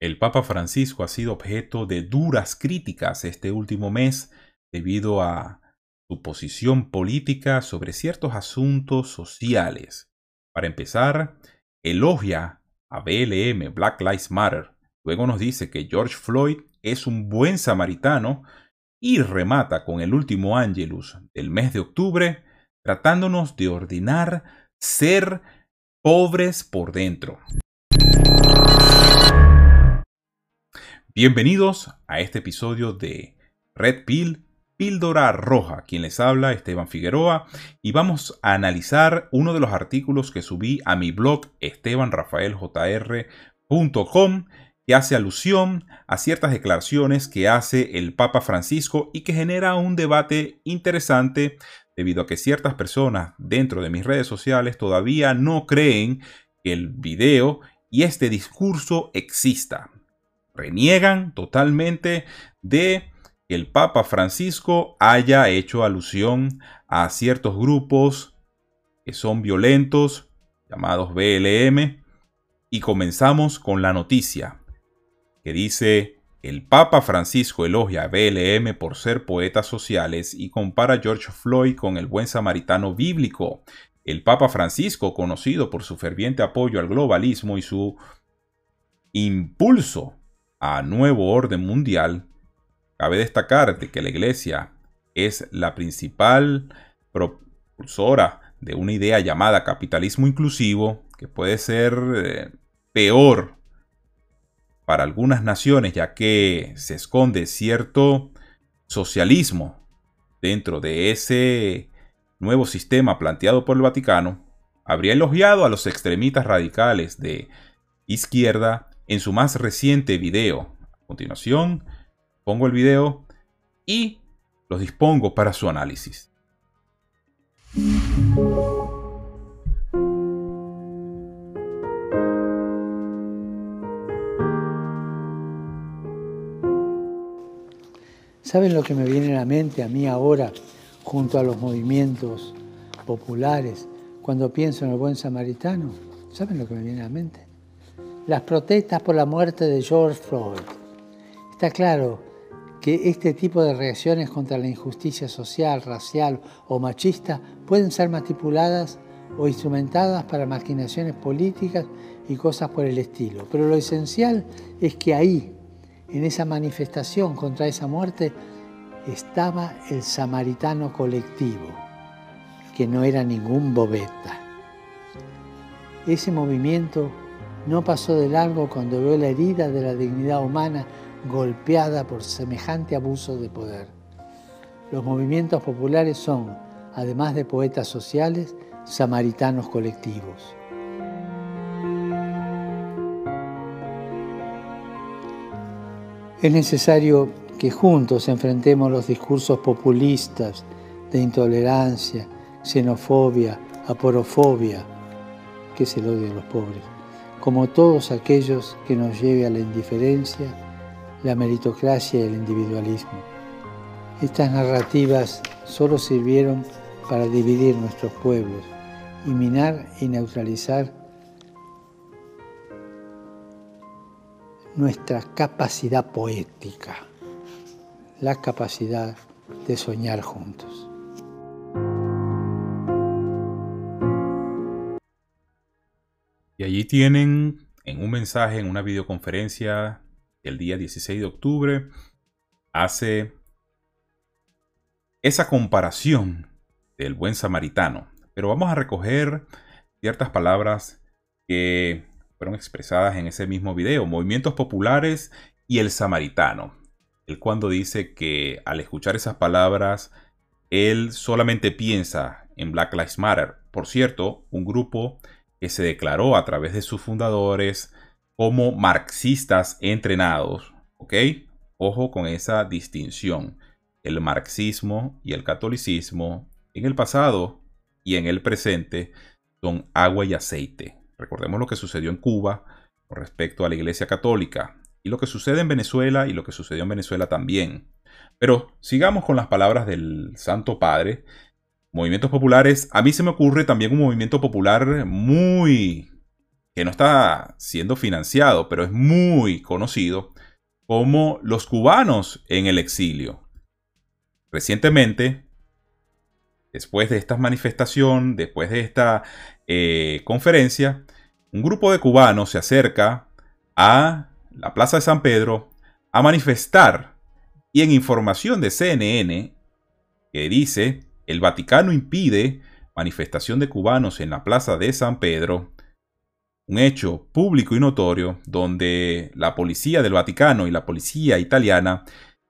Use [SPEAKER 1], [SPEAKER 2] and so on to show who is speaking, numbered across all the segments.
[SPEAKER 1] El Papa Francisco ha sido objeto de duras críticas este último mes debido a su posición política sobre ciertos asuntos sociales. Para empezar, elogia a BLM, Black Lives Matter. Luego nos dice que George Floyd es un buen samaritano y remata con el último Angelus del mes de octubre, tratándonos de ordenar ser pobres por dentro. Bienvenidos a este episodio de Red Pill, Píldora Roja, quien les habla Esteban Figueroa, y vamos a analizar uno de los artículos que subí a mi blog estebanrafaeljr.com que hace alusión a ciertas declaraciones que hace el Papa Francisco y que genera un debate interesante debido a que ciertas personas dentro de mis redes sociales todavía no creen que el video y este discurso exista reniegan totalmente de que el Papa Francisco haya hecho alusión a ciertos grupos que son violentos, llamados BLM, y comenzamos con la noticia que dice el Papa Francisco elogia a BLM por ser poetas sociales y compara a George Floyd con el buen samaritano bíblico. El Papa Francisco, conocido por su ferviente apoyo al globalismo y su impulso a nuevo orden mundial, cabe destacar de que la Iglesia es la principal propulsora de una idea llamada capitalismo inclusivo, que puede ser eh, peor para algunas naciones, ya que se esconde cierto socialismo dentro de ese nuevo sistema planteado por el Vaticano, habría elogiado a los extremistas radicales de izquierda en su más reciente video. A continuación, pongo el video y los dispongo para su análisis.
[SPEAKER 2] ¿Saben lo que me viene a la mente a mí ahora, junto a los movimientos populares, cuando pienso en el buen samaritano? ¿Saben lo que me viene a la mente? Las protestas por la muerte de George Floyd. Está claro que este tipo de reacciones contra la injusticia social, racial o machista pueden ser manipuladas o instrumentadas para maquinaciones políticas y cosas por el estilo. Pero lo esencial es que ahí, en esa manifestación contra esa muerte, estaba el samaritano colectivo, que no era ningún bobeta. Ese movimiento no pasó de largo cuando vio la herida de la dignidad humana golpeada por semejante abuso de poder. Los movimientos populares son, además de poetas sociales, samaritanos colectivos. Es necesario que juntos enfrentemos los discursos populistas de intolerancia, xenofobia, aporofobia, que es el odio los pobres como todos aquellos que nos lleve a la indiferencia, la meritocracia y el individualismo. Estas narrativas solo sirvieron para dividir nuestros pueblos y minar y neutralizar nuestra capacidad poética, la capacidad de soñar juntos.
[SPEAKER 1] Y allí tienen en un mensaje, en una videoconferencia el día 16 de octubre, hace esa comparación del buen samaritano. Pero vamos a recoger ciertas palabras que fueron expresadas en ese mismo video, movimientos populares y el samaritano. Él cuando dice que al escuchar esas palabras, él solamente piensa en Black Lives Matter. Por cierto, un grupo que se declaró a través de sus fundadores como marxistas entrenados. ¿Ok? Ojo con esa distinción. El marxismo y el catolicismo en el pasado y en el presente son agua y aceite. Recordemos lo que sucedió en Cuba con respecto a la Iglesia Católica y lo que sucede en Venezuela y lo que sucedió en Venezuela también. Pero sigamos con las palabras del Santo Padre movimientos populares, a mí se me ocurre también un movimiento popular muy que no está siendo financiado, pero es muy conocido, como los cubanos en el exilio. Recientemente, después de esta manifestación, después de esta eh, conferencia, un grupo de cubanos se acerca a la Plaza de San Pedro a manifestar y en información de CNN que dice el Vaticano impide manifestación de cubanos en la Plaza de San Pedro, un hecho público y notorio donde la policía del Vaticano y la policía italiana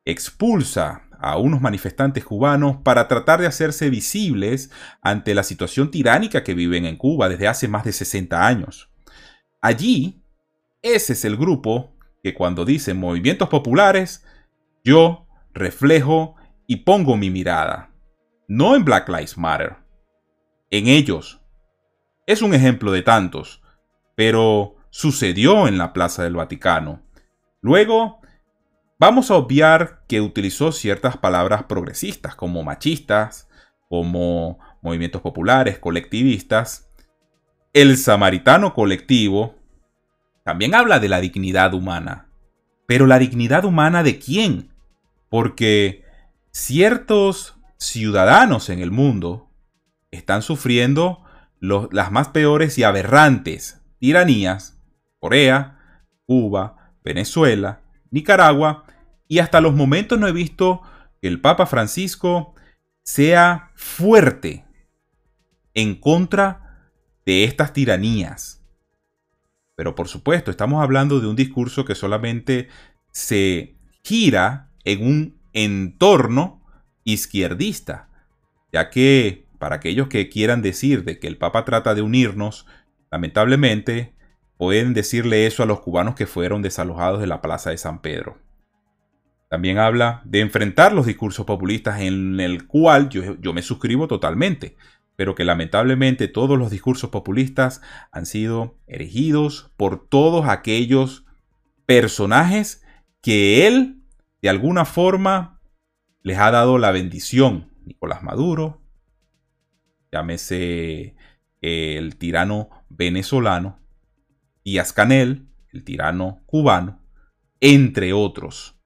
[SPEAKER 1] expulsa a unos manifestantes cubanos para tratar de hacerse visibles ante la situación tiránica que viven en Cuba desde hace más de 60 años. Allí, ese es el grupo que cuando dicen movimientos populares, yo reflejo y pongo mi mirada. No en Black Lives Matter. En ellos. Es un ejemplo de tantos, pero sucedió en la Plaza del Vaticano. Luego, vamos a obviar que utilizó ciertas palabras progresistas como machistas, como movimientos populares, colectivistas. El samaritano colectivo también habla de la dignidad humana. Pero la dignidad humana de quién? Porque ciertos ciudadanos en el mundo están sufriendo las más peores y aberrantes tiranías, Corea, Cuba, Venezuela, Nicaragua, y hasta los momentos no he visto que el Papa Francisco sea fuerte en contra de estas tiranías. Pero por supuesto, estamos hablando de un discurso que solamente se gira en un entorno izquierdista, ya que para aquellos que quieran decir de que el Papa trata de unirnos, lamentablemente pueden decirle eso a los cubanos que fueron desalojados de la Plaza de San Pedro. También habla de enfrentar los discursos populistas en el cual yo, yo me suscribo totalmente pero que lamentablemente todos los discursos populistas han sido erigidos por todos aquellos personajes que él de alguna forma les ha dado la bendición. Nicolás Maduro, llámese el tirano venezolano, y Canel, el tirano cubano, entre otros.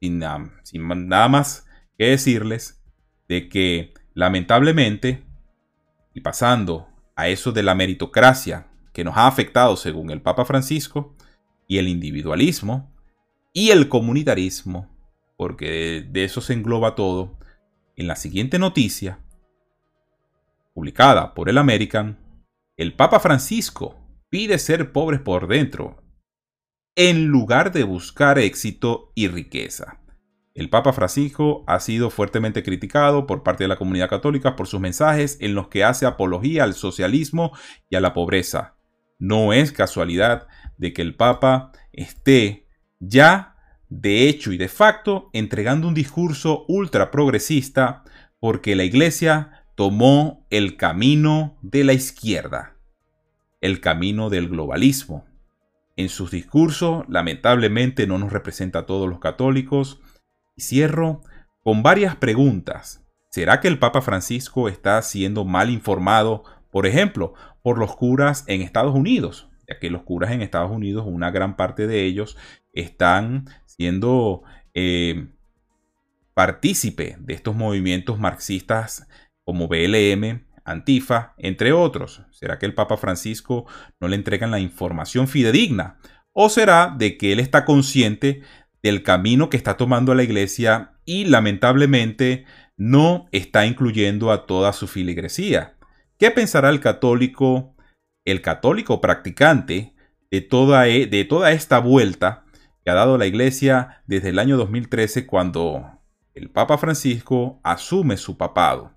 [SPEAKER 1] Sin, sin nada más que decirles de que Lamentablemente, y pasando a eso de la meritocracia que nos ha afectado según el Papa Francisco, y el individualismo, y el comunitarismo, porque de eso se engloba todo, en la siguiente noticia, publicada por el American, el Papa Francisco pide ser pobres por dentro, en lugar de buscar éxito y riqueza. El Papa Francisco ha sido fuertemente criticado por parte de la comunidad católica por sus mensajes en los que hace apología al socialismo y a la pobreza. No es casualidad de que el Papa esté ya de hecho y de facto entregando un discurso ultra progresista porque la Iglesia tomó el camino de la izquierda, el camino del globalismo. En sus discursos, lamentablemente, no nos representa a todos los católicos, y cierro con varias preguntas. ¿Será que el Papa Francisco está siendo mal informado, por ejemplo, por los curas en Estados Unidos? Ya que los curas en Estados Unidos, una gran parte de ellos están siendo eh, partícipe de estos movimientos marxistas como BLM, Antifa, entre otros. ¿Será que el Papa Francisco no le entregan la información fidedigna? ¿O será de que él está consciente del camino que está tomando la iglesia y lamentablemente no está incluyendo a toda su filigresía. ¿Qué pensará el católico, el católico practicante de toda, e, de toda esta vuelta que ha dado la iglesia desde el año 2013 cuando el Papa Francisco asume su papado?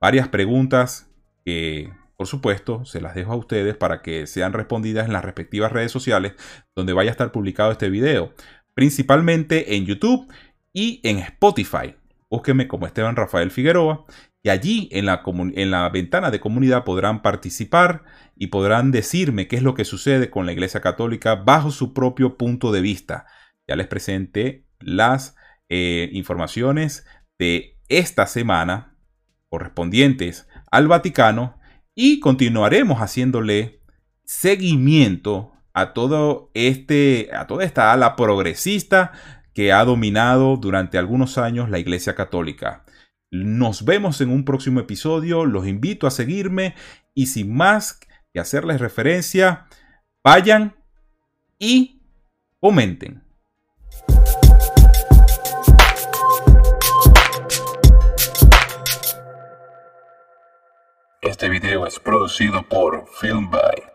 [SPEAKER 1] Varias preguntas que por supuesto, se las dejo a ustedes para que sean respondidas en las respectivas redes sociales donde vaya a estar publicado este video principalmente en YouTube y en Spotify. Búsquenme como Esteban Rafael Figueroa y allí en la, en la ventana de comunidad podrán participar y podrán decirme qué es lo que sucede con la Iglesia Católica bajo su propio punto de vista. Ya les presenté las eh, informaciones de esta semana correspondientes al Vaticano y continuaremos haciéndole seguimiento a todo este, a toda esta ala progresista que ha dominado durante algunos años la Iglesia Católica. Nos vemos en un próximo episodio, los invito a seguirme. Y sin más que hacerles referencia, vayan y comenten.
[SPEAKER 3] Este video es producido por Film by